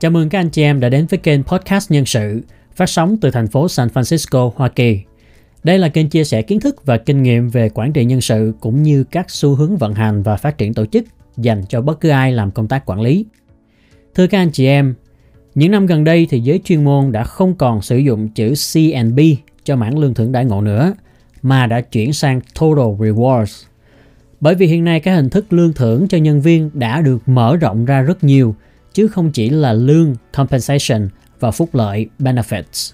Chào mừng các anh chị em đã đến với kênh Podcast Nhân sự, phát sóng từ thành phố San Francisco, Hoa Kỳ. Đây là kênh chia sẻ kiến thức và kinh nghiệm về quản trị nhân sự cũng như các xu hướng vận hành và phát triển tổ chức dành cho bất cứ ai làm công tác quản lý. Thưa các anh chị em, những năm gần đây thì giới chuyên môn đã không còn sử dụng chữ C&B cho mảng lương thưởng đãi ngộ nữa, mà đã chuyển sang Total Rewards. Bởi vì hiện nay các hình thức lương thưởng cho nhân viên đã được mở rộng ra rất nhiều, chứ không chỉ là lương, compensation và phúc lợi, benefits.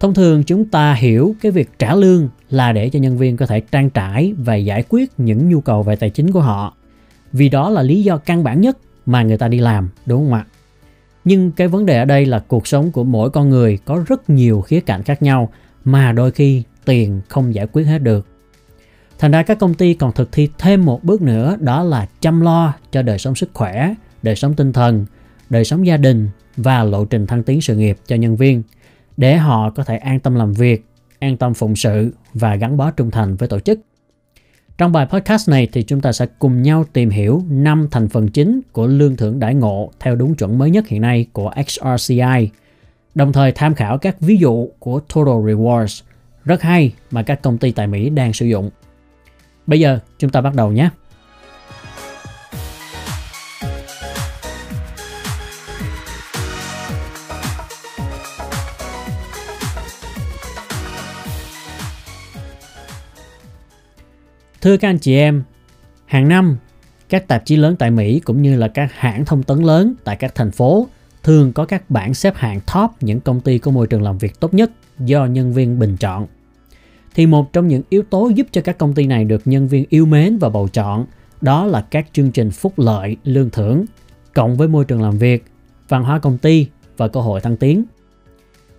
Thông thường chúng ta hiểu cái việc trả lương là để cho nhân viên có thể trang trải và giải quyết những nhu cầu về tài chính của họ. Vì đó là lý do căn bản nhất mà người ta đi làm, đúng không ạ? Nhưng cái vấn đề ở đây là cuộc sống của mỗi con người có rất nhiều khía cạnh khác nhau mà đôi khi tiền không giải quyết hết được. Thành ra các công ty còn thực thi thêm một bước nữa đó là chăm lo cho đời sống sức khỏe, đời sống tinh thần, đời sống gia đình và lộ trình thăng tiến sự nghiệp cho nhân viên để họ có thể an tâm làm việc, an tâm phụng sự và gắn bó trung thành với tổ chức. Trong bài podcast này thì chúng ta sẽ cùng nhau tìm hiểu 5 thành phần chính của lương thưởng đãi ngộ theo đúng chuẩn mới nhất hiện nay của XRCI, đồng thời tham khảo các ví dụ của Total Rewards rất hay mà các công ty tại Mỹ đang sử dụng. Bây giờ chúng ta bắt đầu nhé. Thưa các anh chị em, hàng năm các tạp chí lớn tại Mỹ cũng như là các hãng thông tấn lớn tại các thành phố thường có các bảng xếp hạng top những công ty có môi trường làm việc tốt nhất do nhân viên bình chọn. Thì một trong những yếu tố giúp cho các công ty này được nhân viên yêu mến và bầu chọn đó là các chương trình phúc lợi, lương thưởng, cộng với môi trường làm việc, văn hóa công ty và cơ hội thăng tiến.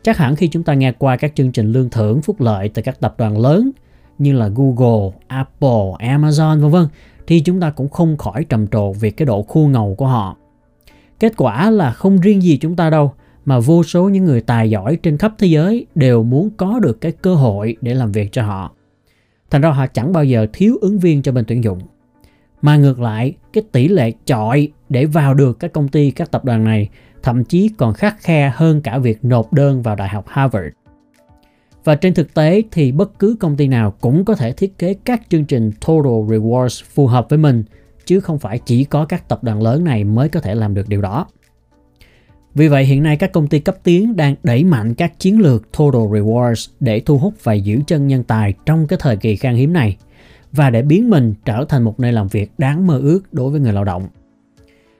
Chắc hẳn khi chúng ta nghe qua các chương trình lương thưởng phúc lợi từ các tập đoàn lớn như là Google, Apple, Amazon vân vân thì chúng ta cũng không khỏi trầm trồ về cái độ khu ngầu của họ. Kết quả là không riêng gì chúng ta đâu mà vô số những người tài giỏi trên khắp thế giới đều muốn có được cái cơ hội để làm việc cho họ. Thành ra họ chẳng bao giờ thiếu ứng viên cho bên tuyển dụng. Mà ngược lại, cái tỷ lệ chọi để vào được các công ty, các tập đoàn này thậm chí còn khắc khe hơn cả việc nộp đơn vào Đại học Harvard. Và trên thực tế thì bất cứ công ty nào cũng có thể thiết kế các chương trình Total Rewards phù hợp với mình, chứ không phải chỉ có các tập đoàn lớn này mới có thể làm được điều đó. Vì vậy hiện nay các công ty cấp tiến đang đẩy mạnh các chiến lược Total Rewards để thu hút và giữ chân nhân tài trong cái thời kỳ khan hiếm này và để biến mình trở thành một nơi làm việc đáng mơ ước đối với người lao động.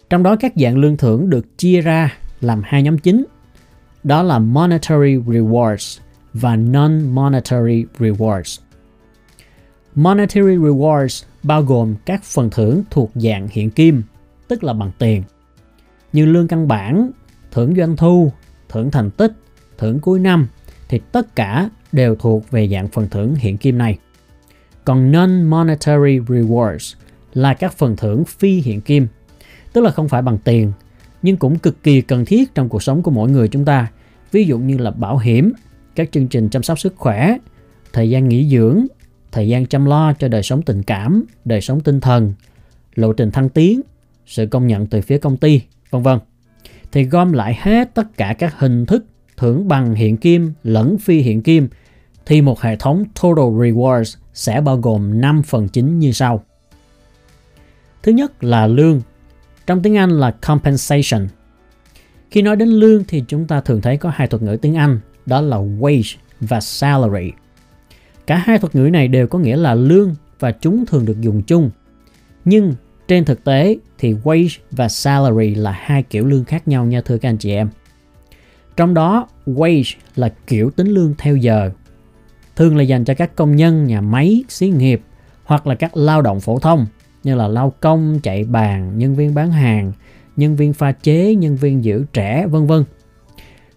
Trong đó các dạng lương thưởng được chia ra làm hai nhóm chính. Đó là Monetary Rewards và Non-Monetary Rewards. Monetary Rewards bao gồm các phần thưởng thuộc dạng hiện kim, tức là bằng tiền, như lương căn bản, thưởng doanh thu, thưởng thành tích, thưởng cuối năm thì tất cả đều thuộc về dạng phần thưởng hiện kim này. Còn non-monetary rewards là các phần thưởng phi hiện kim, tức là không phải bằng tiền, nhưng cũng cực kỳ cần thiết trong cuộc sống của mỗi người chúng ta. Ví dụ như là bảo hiểm, các chương trình chăm sóc sức khỏe, thời gian nghỉ dưỡng, thời gian chăm lo cho đời sống tình cảm, đời sống tinh thần, lộ trình thăng tiến, sự công nhận từ phía công ty, vân vân thì gom lại hết tất cả các hình thức thưởng bằng hiện kim lẫn phi hiện kim thì một hệ thống Total Rewards sẽ bao gồm 5 phần chính như sau. Thứ nhất là lương. Trong tiếng Anh là compensation. Khi nói đến lương thì chúng ta thường thấy có hai thuật ngữ tiếng Anh, đó là wage và salary. Cả hai thuật ngữ này đều có nghĩa là lương và chúng thường được dùng chung. Nhưng trên thực tế thì wage và salary là hai kiểu lương khác nhau nha thưa các anh chị em. Trong đó wage là kiểu tính lương theo giờ, thường là dành cho các công nhân nhà máy, xí nghiệp hoặc là các lao động phổ thông như là lao công, chạy bàn, nhân viên bán hàng, nhân viên pha chế, nhân viên giữ trẻ vân vân.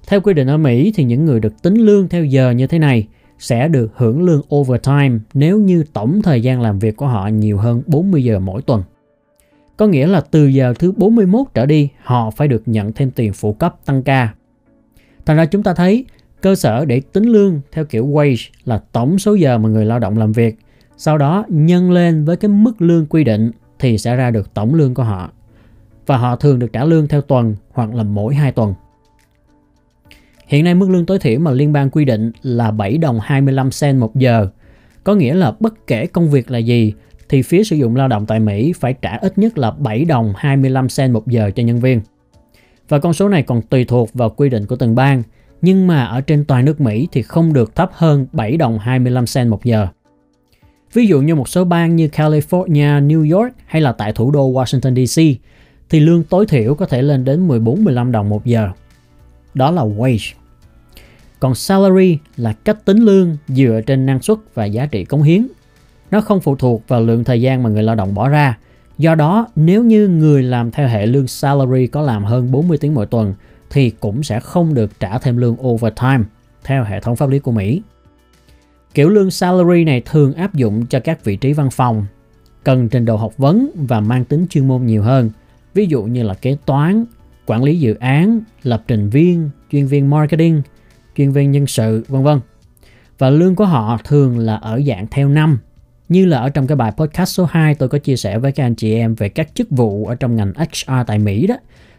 Theo quy định ở Mỹ thì những người được tính lương theo giờ như thế này sẽ được hưởng lương overtime nếu như tổng thời gian làm việc của họ nhiều hơn 40 giờ mỗi tuần. Có nghĩa là từ giờ thứ 41 trở đi, họ phải được nhận thêm tiền phụ cấp tăng ca. Thành ra chúng ta thấy cơ sở để tính lương theo kiểu wage là tổng số giờ mà người lao động làm việc, sau đó nhân lên với cái mức lương quy định thì sẽ ra được tổng lương của họ. và họ thường được trả lương theo tuần hoặc là mỗi 2 tuần. Hiện nay mức lương tối thiểu mà liên bang quy định là 7 đồng 25 cent một giờ, có nghĩa là bất kể công việc là gì thì phía sử dụng lao động tại Mỹ phải trả ít nhất là 7 đồng 25 cent một giờ cho nhân viên. Và con số này còn tùy thuộc vào quy định của từng bang, nhưng mà ở trên toàn nước Mỹ thì không được thấp hơn 7 đồng 25 cent một giờ. Ví dụ như một số bang như California, New York hay là tại thủ đô Washington DC thì lương tối thiểu có thể lên đến 14-15 đồng một giờ. Đó là wage. Còn salary là cách tính lương dựa trên năng suất và giá trị cống hiến. Nó không phụ thuộc vào lượng thời gian mà người lao động bỏ ra. Do đó, nếu như người làm theo hệ lương salary có làm hơn 40 tiếng mỗi tuần thì cũng sẽ không được trả thêm lương overtime theo hệ thống pháp lý của Mỹ. Kiểu lương salary này thường áp dụng cho các vị trí văn phòng, cần trình độ học vấn và mang tính chuyên môn nhiều hơn, ví dụ như là kế toán, quản lý dự án, lập trình viên, chuyên viên marketing, chuyên viên nhân sự, vân vân. Và lương của họ thường là ở dạng theo năm. Như là ở trong cái bài podcast số 2 tôi có chia sẻ với các anh chị em về các chức vụ ở trong ngành HR tại Mỹ đó,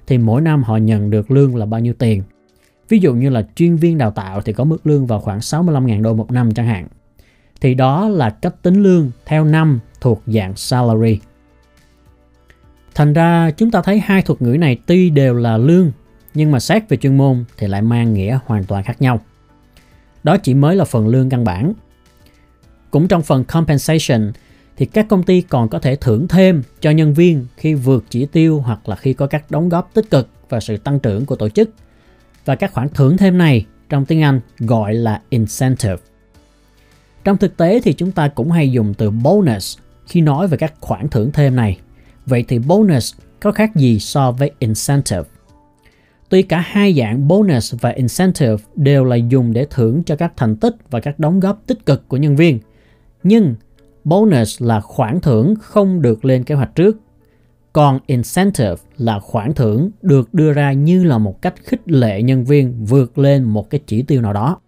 thì mỗi năm họ nhận được lương là bao nhiêu tiền. Ví dụ như là chuyên viên đào tạo thì có mức lương vào khoảng 65.000 đô một năm chẳng hạn. Thì đó là cách tính lương theo năm thuộc dạng salary. Thành ra chúng ta thấy hai thuật ngữ này tuy đều là lương, nhưng mà xét về chuyên môn thì lại mang nghĩa hoàn toàn khác nhau. Đó chỉ mới là phần lương căn bản. Cũng trong phần compensation thì các công ty còn có thể thưởng thêm cho nhân viên khi vượt chỉ tiêu hoặc là khi có các đóng góp tích cực và sự tăng trưởng của tổ chức. Và các khoản thưởng thêm này trong tiếng Anh gọi là incentive. Trong thực tế thì chúng ta cũng hay dùng từ bonus khi nói về các khoản thưởng thêm này. Vậy thì bonus có khác gì so với incentive? Tuy cả hai dạng bonus và incentive đều là dùng để thưởng cho các thành tích và các đóng góp tích cực của nhân viên, nhưng bonus là khoản thưởng không được lên kế hoạch trước, còn incentive là khoản thưởng được đưa ra như là một cách khích lệ nhân viên vượt lên một cái chỉ tiêu nào đó.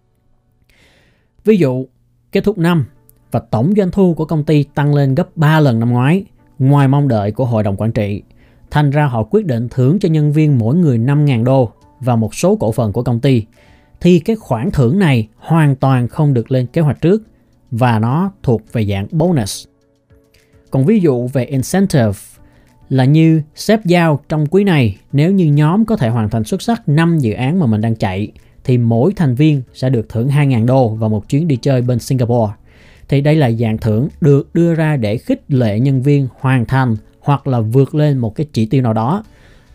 Ví dụ, kết thúc năm và tổng doanh thu của công ty tăng lên gấp 3 lần năm ngoái, ngoài mong đợi của hội đồng quản trị – Thành ra họ quyết định thưởng cho nhân viên mỗi người 5.000 đô và một số cổ phần của công ty. Thì cái khoản thưởng này hoàn toàn không được lên kế hoạch trước và nó thuộc về dạng bonus. Còn ví dụ về incentive là như xếp giao trong quý này, nếu như nhóm có thể hoàn thành xuất sắc 5 dự án mà mình đang chạy, thì mỗi thành viên sẽ được thưởng 2.000 đô và một chuyến đi chơi bên Singapore. Thì đây là dạng thưởng được đưa ra để khích lệ nhân viên hoàn thành hoặc là vượt lên một cái chỉ tiêu nào đó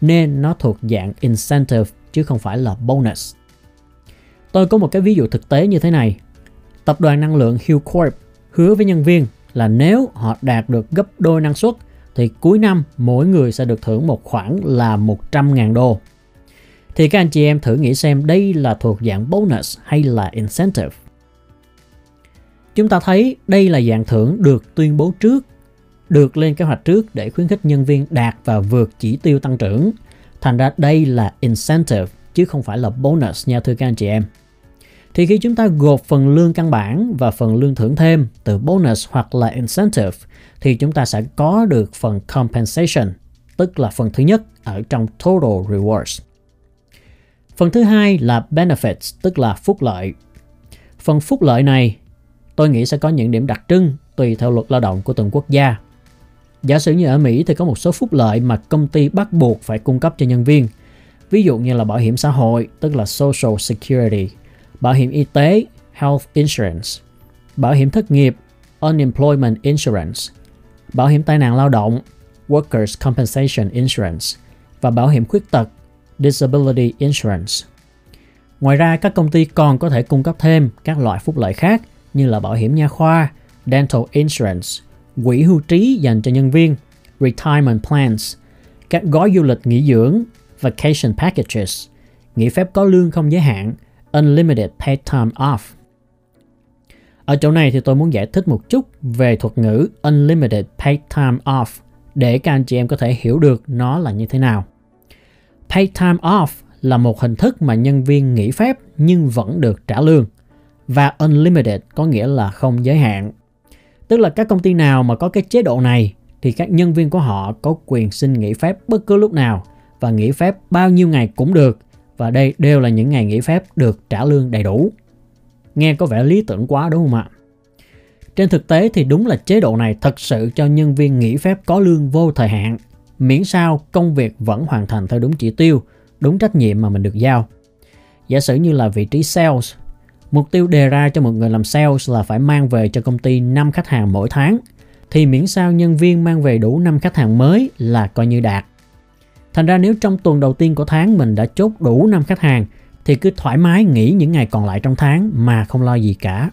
nên nó thuộc dạng incentive, chứ không phải là bonus. Tôi có một cái ví dụ thực tế như thế này. Tập đoàn năng lượng Hillcorp hứa với nhân viên là nếu họ đạt được gấp đôi năng suất, thì cuối năm mỗi người sẽ được thưởng một khoản là 100.000 đô. Thì các anh chị em thử nghĩ xem đây là thuộc dạng bonus hay là incentive. Chúng ta thấy đây là dạng thưởng được tuyên bố trước được lên kế hoạch trước để khuyến khích nhân viên đạt và vượt chỉ tiêu tăng trưởng. Thành ra đây là incentive chứ không phải là bonus nha thưa các anh chị em. Thì khi chúng ta gộp phần lương căn bản và phần lương thưởng thêm từ bonus hoặc là incentive thì chúng ta sẽ có được phần compensation, tức là phần thứ nhất ở trong total rewards. Phần thứ hai là benefits, tức là phúc lợi. Phần phúc lợi này tôi nghĩ sẽ có những điểm đặc trưng tùy theo luật lao động của từng quốc gia Giả sử như ở Mỹ thì có một số phúc lợi mà công ty bắt buộc phải cung cấp cho nhân viên. Ví dụ như là bảo hiểm xã hội, tức là Social Security, bảo hiểm y tế, Health Insurance, bảo hiểm thất nghiệp, Unemployment Insurance, bảo hiểm tai nạn lao động, Workers' Compensation Insurance và bảo hiểm khuyết tật, Disability Insurance. Ngoài ra, các công ty còn có thể cung cấp thêm các loại phúc lợi khác như là bảo hiểm nha khoa, Dental Insurance, quỹ hưu trí dành cho nhân viên, retirement plans, các gói du lịch nghỉ dưỡng, vacation packages, nghỉ phép có lương không giới hạn, unlimited paid time off. Ở chỗ này thì tôi muốn giải thích một chút về thuật ngữ unlimited paid time off để các anh chị em có thể hiểu được nó là như thế nào. Paid time off là một hình thức mà nhân viên nghỉ phép nhưng vẫn được trả lương và unlimited có nghĩa là không giới hạn Tức là các công ty nào mà có cái chế độ này thì các nhân viên của họ có quyền xin nghỉ phép bất cứ lúc nào và nghỉ phép bao nhiêu ngày cũng được và đây đều là những ngày nghỉ phép được trả lương đầy đủ. Nghe có vẻ lý tưởng quá đúng không ạ? Trên thực tế thì đúng là chế độ này thật sự cho nhân viên nghỉ phép có lương vô thời hạn, miễn sao công việc vẫn hoàn thành theo đúng chỉ tiêu, đúng trách nhiệm mà mình được giao. Giả sử như là vị trí sales, mục tiêu đề ra cho một người làm sales là phải mang về cho công ty 5 khách hàng mỗi tháng, thì miễn sao nhân viên mang về đủ 5 khách hàng mới là coi như đạt. Thành ra nếu trong tuần đầu tiên của tháng mình đã chốt đủ 5 khách hàng thì cứ thoải mái nghỉ những ngày còn lại trong tháng mà không lo gì cả.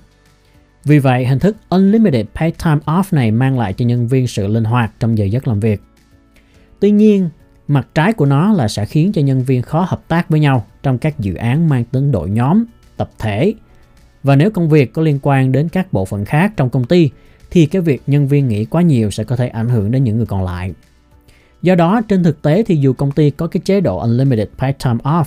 Vì vậy, hình thức Unlimited Paid Time Off này mang lại cho nhân viên sự linh hoạt trong giờ giấc làm việc. Tuy nhiên, mặt trái của nó là sẽ khiến cho nhân viên khó hợp tác với nhau trong các dự án mang tính đội nhóm, tập thể. Và nếu công việc có liên quan đến các bộ phận khác trong công ty thì cái việc nhân viên nghỉ quá nhiều sẽ có thể ảnh hưởng đến những người còn lại. Do đó, trên thực tế thì dù công ty có cái chế độ Unlimited Paid Time Off,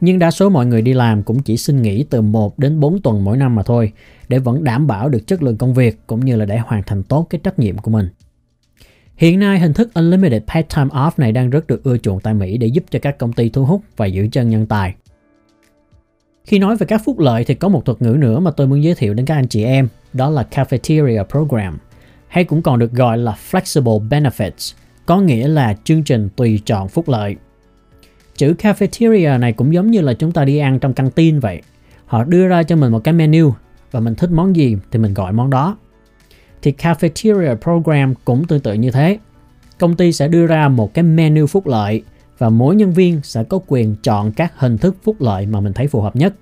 nhưng đa số mọi người đi làm cũng chỉ xin nghỉ từ 1 đến 4 tuần mỗi năm mà thôi, để vẫn đảm bảo được chất lượng công việc cũng như là để hoàn thành tốt cái trách nhiệm của mình. Hiện nay, hình thức Unlimited Paid Time Off này đang rất được ưa chuộng tại Mỹ để giúp cho các công ty thu hút và giữ chân nhân tài. Khi nói về các phúc lợi thì có một thuật ngữ nữa mà tôi muốn giới thiệu đến các anh chị em, đó là Cafeteria Program, hay cũng còn được gọi là Flexible Benefits, có nghĩa là chương trình tùy chọn phúc lợi. Chữ cafeteria này cũng giống như là chúng ta đi ăn trong căng tin vậy. Họ đưa ra cho mình một cái menu và mình thích món gì thì mình gọi món đó. Thì cafeteria program cũng tương tự như thế. Công ty sẽ đưa ra một cái menu phúc lợi và mỗi nhân viên sẽ có quyền chọn các hình thức phúc lợi mà mình thấy phù hợp nhất.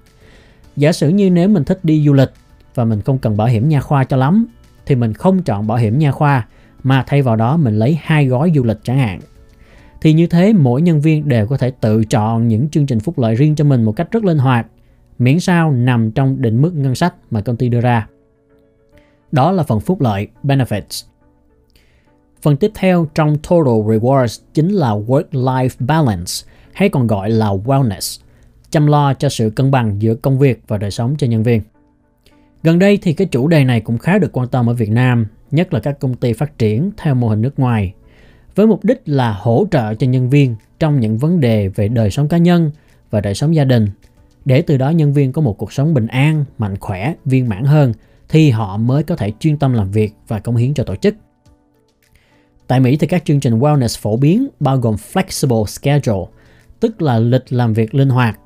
Giả sử như nếu mình thích đi du lịch và mình không cần bảo hiểm nha khoa cho lắm thì mình không chọn bảo hiểm nha khoa mà thay vào đó mình lấy hai gói du lịch chẳng hạn. Thì như thế mỗi nhân viên đều có thể tự chọn những chương trình phúc lợi riêng cho mình một cách rất linh hoạt, miễn sao nằm trong định mức ngân sách mà công ty đưa ra. Đó là phần phúc lợi, benefits. Phần tiếp theo trong Total Rewards chính là Work-Life Balance, hay còn gọi là Wellness, chăm lo cho sự cân bằng giữa công việc và đời sống cho nhân viên. Gần đây thì cái chủ đề này cũng khá được quan tâm ở Việt Nam nhất là các công ty phát triển theo mô hình nước ngoài, với mục đích là hỗ trợ cho nhân viên trong những vấn đề về đời sống cá nhân và đời sống gia đình, để từ đó nhân viên có một cuộc sống bình an, mạnh khỏe, viên mãn hơn thì họ mới có thể chuyên tâm làm việc và cống hiến cho tổ chức. Tại Mỹ thì các chương trình wellness phổ biến bao gồm flexible schedule, tức là lịch làm việc linh hoạt.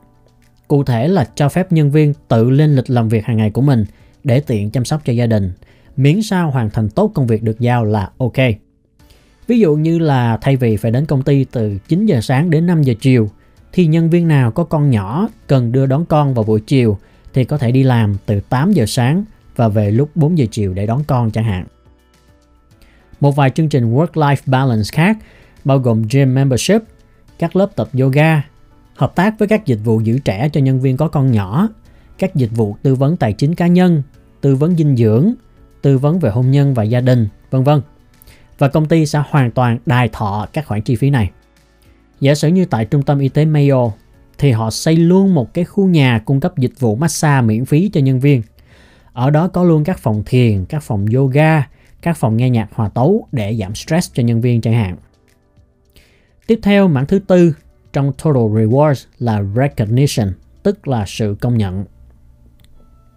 Cụ thể là cho phép nhân viên tự lên lịch làm việc hàng ngày của mình để tiện chăm sóc cho gia đình, miễn sao hoàn thành tốt công việc được giao là ok. Ví dụ như là thay vì phải đến công ty từ 9 giờ sáng đến 5 giờ chiều, thì nhân viên nào có con nhỏ cần đưa đón con vào buổi chiều thì có thể đi làm từ 8 giờ sáng và về lúc 4 giờ chiều để đón con chẳng hạn. Một vài chương trình work-life balance khác bao gồm gym membership, các lớp tập yoga, hợp tác với các dịch vụ giữ trẻ cho nhân viên có con nhỏ, các dịch vụ tư vấn tài chính cá nhân, tư vấn dinh dưỡng, tư vấn về hôn nhân và gia đình, vân vân. Và công ty sẽ hoàn toàn đài thọ các khoản chi phí này. Giả sử như tại trung tâm y tế Mayo thì họ xây luôn một cái khu nhà cung cấp dịch vụ massage miễn phí cho nhân viên. Ở đó có luôn các phòng thiền, các phòng yoga, các phòng nghe nhạc hòa tấu để giảm stress cho nhân viên chẳng hạn. Tiếp theo, mảng thứ tư trong Total Rewards là Recognition, tức là sự công nhận.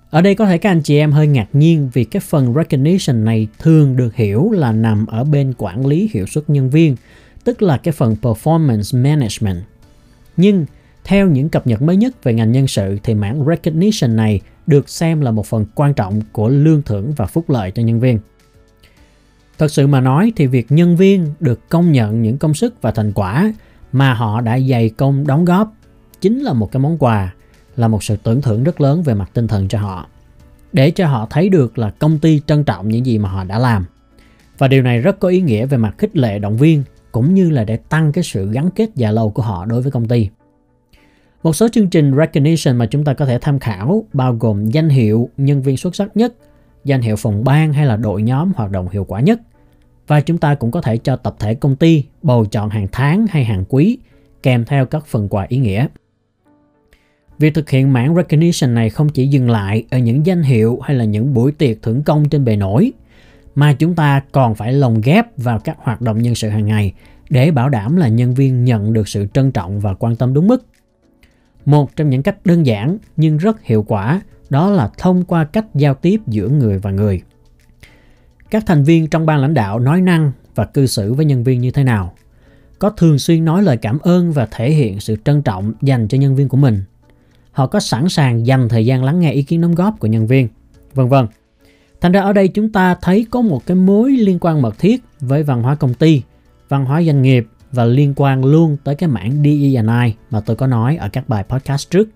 Ở đây có thể các anh chị em hơi ngạc nhiên vì cái phần recognition này thường được hiểu là nằm ở bên quản lý hiệu suất nhân viên, tức là cái phần performance management. Nhưng theo những cập nhật mới nhất về ngành nhân sự thì mảng recognition này được xem là một phần quan trọng của lương thưởng và phúc lợi cho nhân viên. Thật sự mà nói thì việc nhân viên được công nhận những công sức và thành quả mà họ đã dày công đóng góp chính là một cái món quà, là một sự tưởng thưởng rất lớn về mặt tinh thần cho họ, để cho họ thấy được là công ty trân trọng những gì mà họ đã làm. Và điều này rất có ý nghĩa về mặt khích lệ động viên cũng như là để tăng cái sự gắn kết dài lâu của họ đối với công ty. Một số chương trình recognition mà chúng ta có thể tham khảo bao gồm danh hiệu nhân viên xuất sắc nhất, danh hiệu phòng ban hay là đội nhóm hoạt động hiệu quả nhất và chúng ta cũng có thể cho tập thể công ty bầu chọn hàng tháng hay hàng quý kèm theo các phần quà ý nghĩa Việc thực hiện mảng recognition này không chỉ dừng lại ở những danh hiệu hay là những buổi tiệc thưởng công trên bề nổi, mà chúng ta còn phải lồng ghép vào các hoạt động nhân sự hàng ngày để bảo đảm là nhân viên nhận được sự trân trọng và quan tâm đúng mức. Một trong những cách đơn giản nhưng rất hiệu quả đó là thông qua cách giao tiếp giữa người và người. Các thành viên trong ban lãnh đạo nói năng và cư xử với nhân viên như thế nào? Có thường xuyên nói lời cảm ơn và thể hiện sự trân trọng dành cho nhân viên của mình. Họ có sẵn sàng dành thời gian lắng nghe ý kiến đóng góp của nhân viên, vân vân. Thành ra ở đây chúng ta thấy có một cái mối liên quan mật thiết với văn hóa công ty, văn hóa doanh nghiệp và liên quan luôn tới cái mảng DE&I mà tôi có nói ở các bài podcast trước.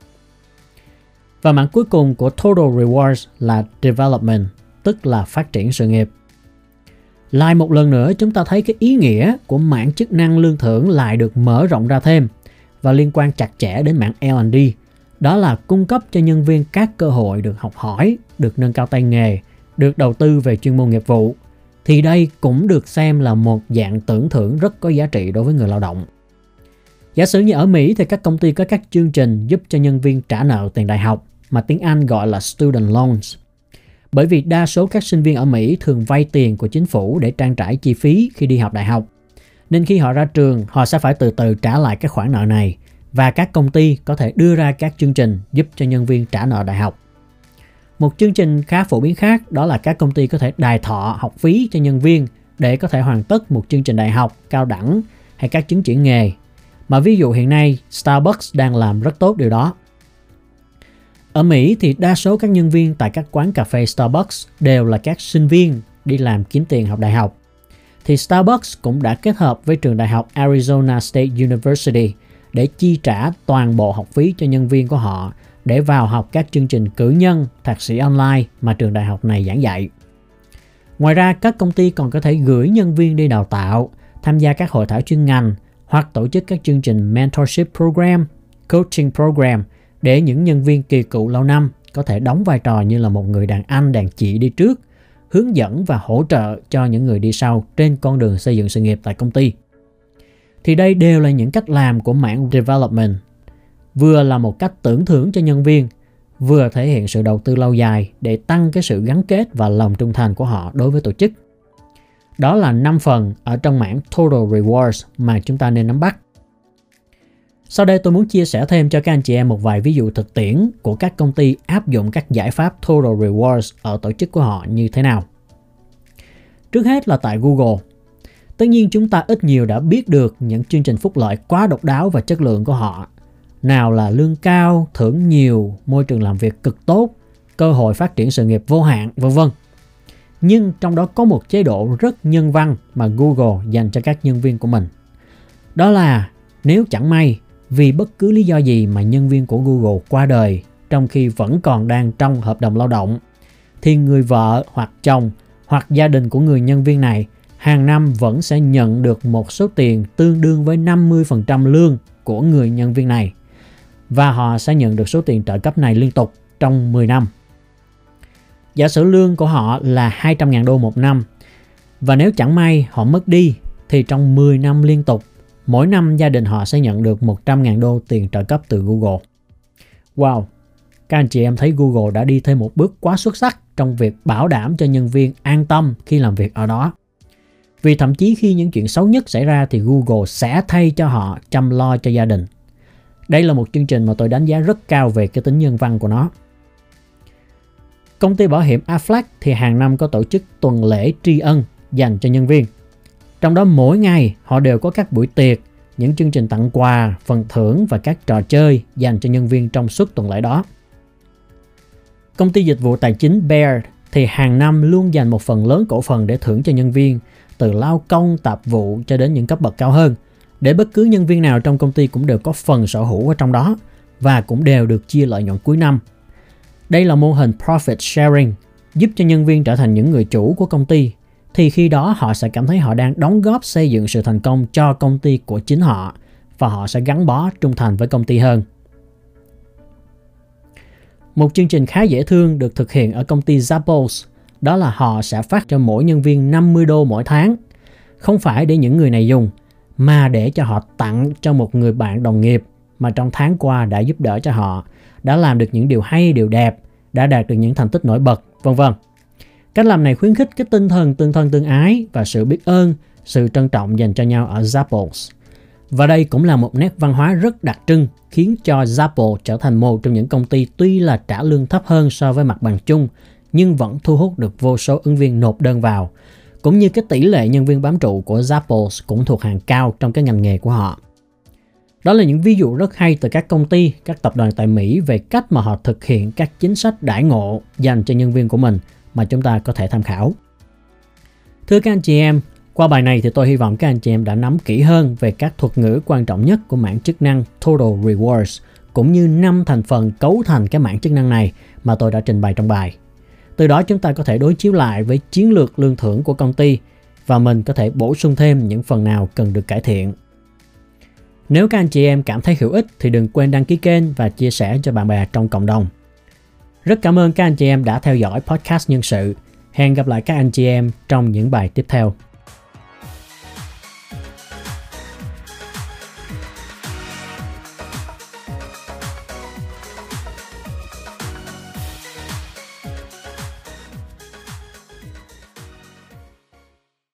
Và mảng cuối cùng của Total Rewards là Development, tức là phát triển sự nghiệp. Lại một lần nữa chúng ta thấy cái ý nghĩa của mảng chức năng lương thưởng lại được mở rộng ra thêm và liên quan chặt chẽ đến mảng L&D. Đó là cung cấp cho nhân viên các cơ hội được học hỏi, được nâng cao tay nghề, được đầu tư về chuyên môn nghiệp vụ thì đây cũng được xem là một dạng tưởng thưởng rất có giá trị đối với người lao động. Giả sử như ở Mỹ thì các công ty có các chương trình giúp cho nhân viên trả nợ tiền đại học mà tiếng Anh gọi là student loans. Bởi vì đa số các sinh viên ở Mỹ thường vay tiền của chính phủ để trang trải chi phí khi đi học đại học. Nên khi họ ra trường, họ sẽ phải từ từ trả lại các khoản nợ này và các công ty có thể đưa ra các chương trình giúp cho nhân viên trả nợ đại học. Một chương trình khá phổ biến khác đó là các công ty có thể đài thọ học phí cho nhân viên để có thể hoàn tất một chương trình đại học, cao đẳng hay các chứng chỉ nghề. Mà ví dụ hiện nay Starbucks đang làm rất tốt điều đó. Ở Mỹ thì đa số các nhân viên tại các quán cà phê Starbucks đều là các sinh viên đi làm kiếm tiền học đại học. Thì Starbucks cũng đã kết hợp với trường đại học Arizona State University để chi trả toàn bộ học phí cho nhân viên của họ để vào học các chương trình cử nhân, thạc sĩ online mà trường đại học này giảng dạy. Ngoài ra, các công ty còn có thể gửi nhân viên đi đào tạo, tham gia các hội thảo chuyên ngành hoặc tổ chức các chương trình mentorship program, coaching program để những nhân viên kỳ cựu lâu năm có thể đóng vai trò như là một người đàn anh, đàn chị đi trước, hướng dẫn và hỗ trợ cho những người đi sau trên con đường xây dựng sự nghiệp tại công ty. Thì đây đều là những cách làm của mảng development vừa là một cách tưởng thưởng cho nhân viên, vừa thể hiện sự đầu tư lâu dài để tăng cái sự gắn kết và lòng trung thành của họ đối với tổ chức. Đó là 5 phần ở trong mảng Total Rewards mà chúng ta nên nắm bắt. Sau đây tôi muốn chia sẻ thêm cho các anh chị em một vài ví dụ thực tiễn của các công ty áp dụng các giải pháp Total Rewards ở tổ chức của họ như thế nào. Trước hết là tại Google. Tất nhiên chúng ta ít nhiều đã biết được những chương trình phúc lợi quá độc đáo và chất lượng của họ nào là lương cao, thưởng nhiều, môi trường làm việc cực tốt, cơ hội phát triển sự nghiệp vô hạn, vân vân. Nhưng trong đó có một chế độ rất nhân văn mà Google dành cho các nhân viên của mình. Đó là nếu chẳng may vì bất cứ lý do gì mà nhân viên của Google qua đời trong khi vẫn còn đang trong hợp đồng lao động thì người vợ hoặc chồng hoặc gia đình của người nhân viên này hàng năm vẫn sẽ nhận được một số tiền tương đương với 50% lương của người nhân viên này và họ sẽ nhận được số tiền trợ cấp này liên tục trong 10 năm. Giả sử lương của họ là 200.000 đô một năm và nếu chẳng may họ mất đi thì trong 10 năm liên tục, mỗi năm gia đình họ sẽ nhận được 100.000 đô tiền trợ cấp từ Google. Wow, các anh chị em thấy Google đã đi thêm một bước quá xuất sắc trong việc bảo đảm cho nhân viên an tâm khi làm việc ở đó. Vì thậm chí khi những chuyện xấu nhất xảy ra thì Google sẽ thay cho họ chăm lo cho gia đình đây là một chương trình mà tôi đánh giá rất cao về cái tính nhân văn của nó. Công ty bảo hiểm Aflac thì hàng năm có tổ chức tuần lễ tri ân dành cho nhân viên. Trong đó mỗi ngày họ đều có các buổi tiệc, những chương trình tặng quà, phần thưởng và các trò chơi dành cho nhân viên trong suốt tuần lễ đó. Công ty dịch vụ tài chính Baird thì hàng năm luôn dành một phần lớn cổ phần để thưởng cho nhân viên, từ lao công, tạp vụ cho đến những cấp bậc cao hơn – để bất cứ nhân viên nào trong công ty cũng đều có phần sở hữu ở trong đó và cũng đều được chia lợi nhuận cuối năm. Đây là mô hình profit sharing giúp cho nhân viên trở thành những người chủ của công ty thì khi đó họ sẽ cảm thấy họ đang đóng góp xây dựng sự thành công cho công ty của chính họ và họ sẽ gắn bó trung thành với công ty hơn. Một chương trình khá dễ thương được thực hiện ở công ty Zappos đó là họ sẽ phát cho mỗi nhân viên 50 đô mỗi tháng. Không phải để những người này dùng mà để cho họ tặng cho một người bạn đồng nghiệp mà trong tháng qua đã giúp đỡ cho họ, đã làm được những điều hay, điều đẹp, đã đạt được những thành tích nổi bật, vân vân. Cách làm này khuyến khích cái tinh thần tương thân tương ái và sự biết ơn, sự trân trọng dành cho nhau ở Zappos. Và đây cũng là một nét văn hóa rất đặc trưng khiến cho Zappo trở thành một trong những công ty tuy là trả lương thấp hơn so với mặt bằng chung nhưng vẫn thu hút được vô số ứng viên nộp đơn vào. Cũng như cái tỷ lệ nhân viên bám trụ của Zappos cũng thuộc hàng cao trong cái ngành nghề của họ. Đó là những ví dụ rất hay từ các công ty, các tập đoàn tại Mỹ về cách mà họ thực hiện các chính sách đãi ngộ dành cho nhân viên của mình mà chúng ta có thể tham khảo. Thưa các anh chị em, qua bài này thì tôi hy vọng các anh chị em đã nắm kỹ hơn về các thuật ngữ quan trọng nhất của mảng chức năng Total Rewards cũng như năm thành phần cấu thành cái mảng chức năng này mà tôi đã trình bày trong bài. Từ đó chúng ta có thể đối chiếu lại với chiến lược lương thưởng của công ty và mình có thể bổ sung thêm những phần nào cần được cải thiện. Nếu các anh chị em cảm thấy hữu ích thì đừng quên đăng ký kênh và chia sẻ cho bạn bè trong cộng đồng. Rất cảm ơn các anh chị em đã theo dõi podcast nhân sự. Hẹn gặp lại các anh chị em trong những bài tiếp theo.